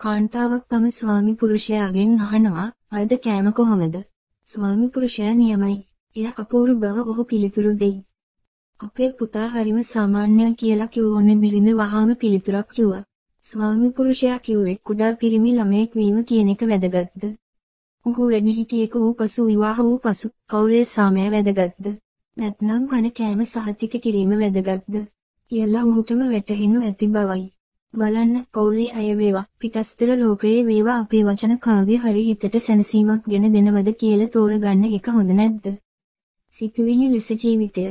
කාන්තාවක් තම ස්වාමි පුරුෂයාගෙන් අහනවා අද කෑම කොහොමද? ස්වාමි පුරුෂයා නියමයි. එය අපූර්ව බව ඔහු පිළිතුරු දෙයි. අපේ පුතා හරිම සාමාන්‍යයි කියලා කිව්වොනේ මිලිඳ වහාම පිළිතුරක් කිව්වා. ස්වාමි පුරුෂයා කිව්වේ කුඩා පිරිමි ළමයෙක් වීම කියන එක වැදගත්ද? ඔහු වැඩිහිටියෙකු වූ පසු විවාහ වූ පසු කවුලේ සාමය වැදගත්ද? නැත්නම් කන කෑම සහතික කිරීම වැදගත්ද? කියලා ඔහුටම වැටහෙනු ඇති බවයි. බලන්න පෞලේ අය වේවා. පිටස්තර ලෝකයේ වේවා. අපේ වචන කාගේ හරි හිතට සැනසීමක් ගෙන දෙනවද කියලා තෝරගන්න එක හොඳ නැද්ද? සිතුවිලි ලෙස ජීවිතය.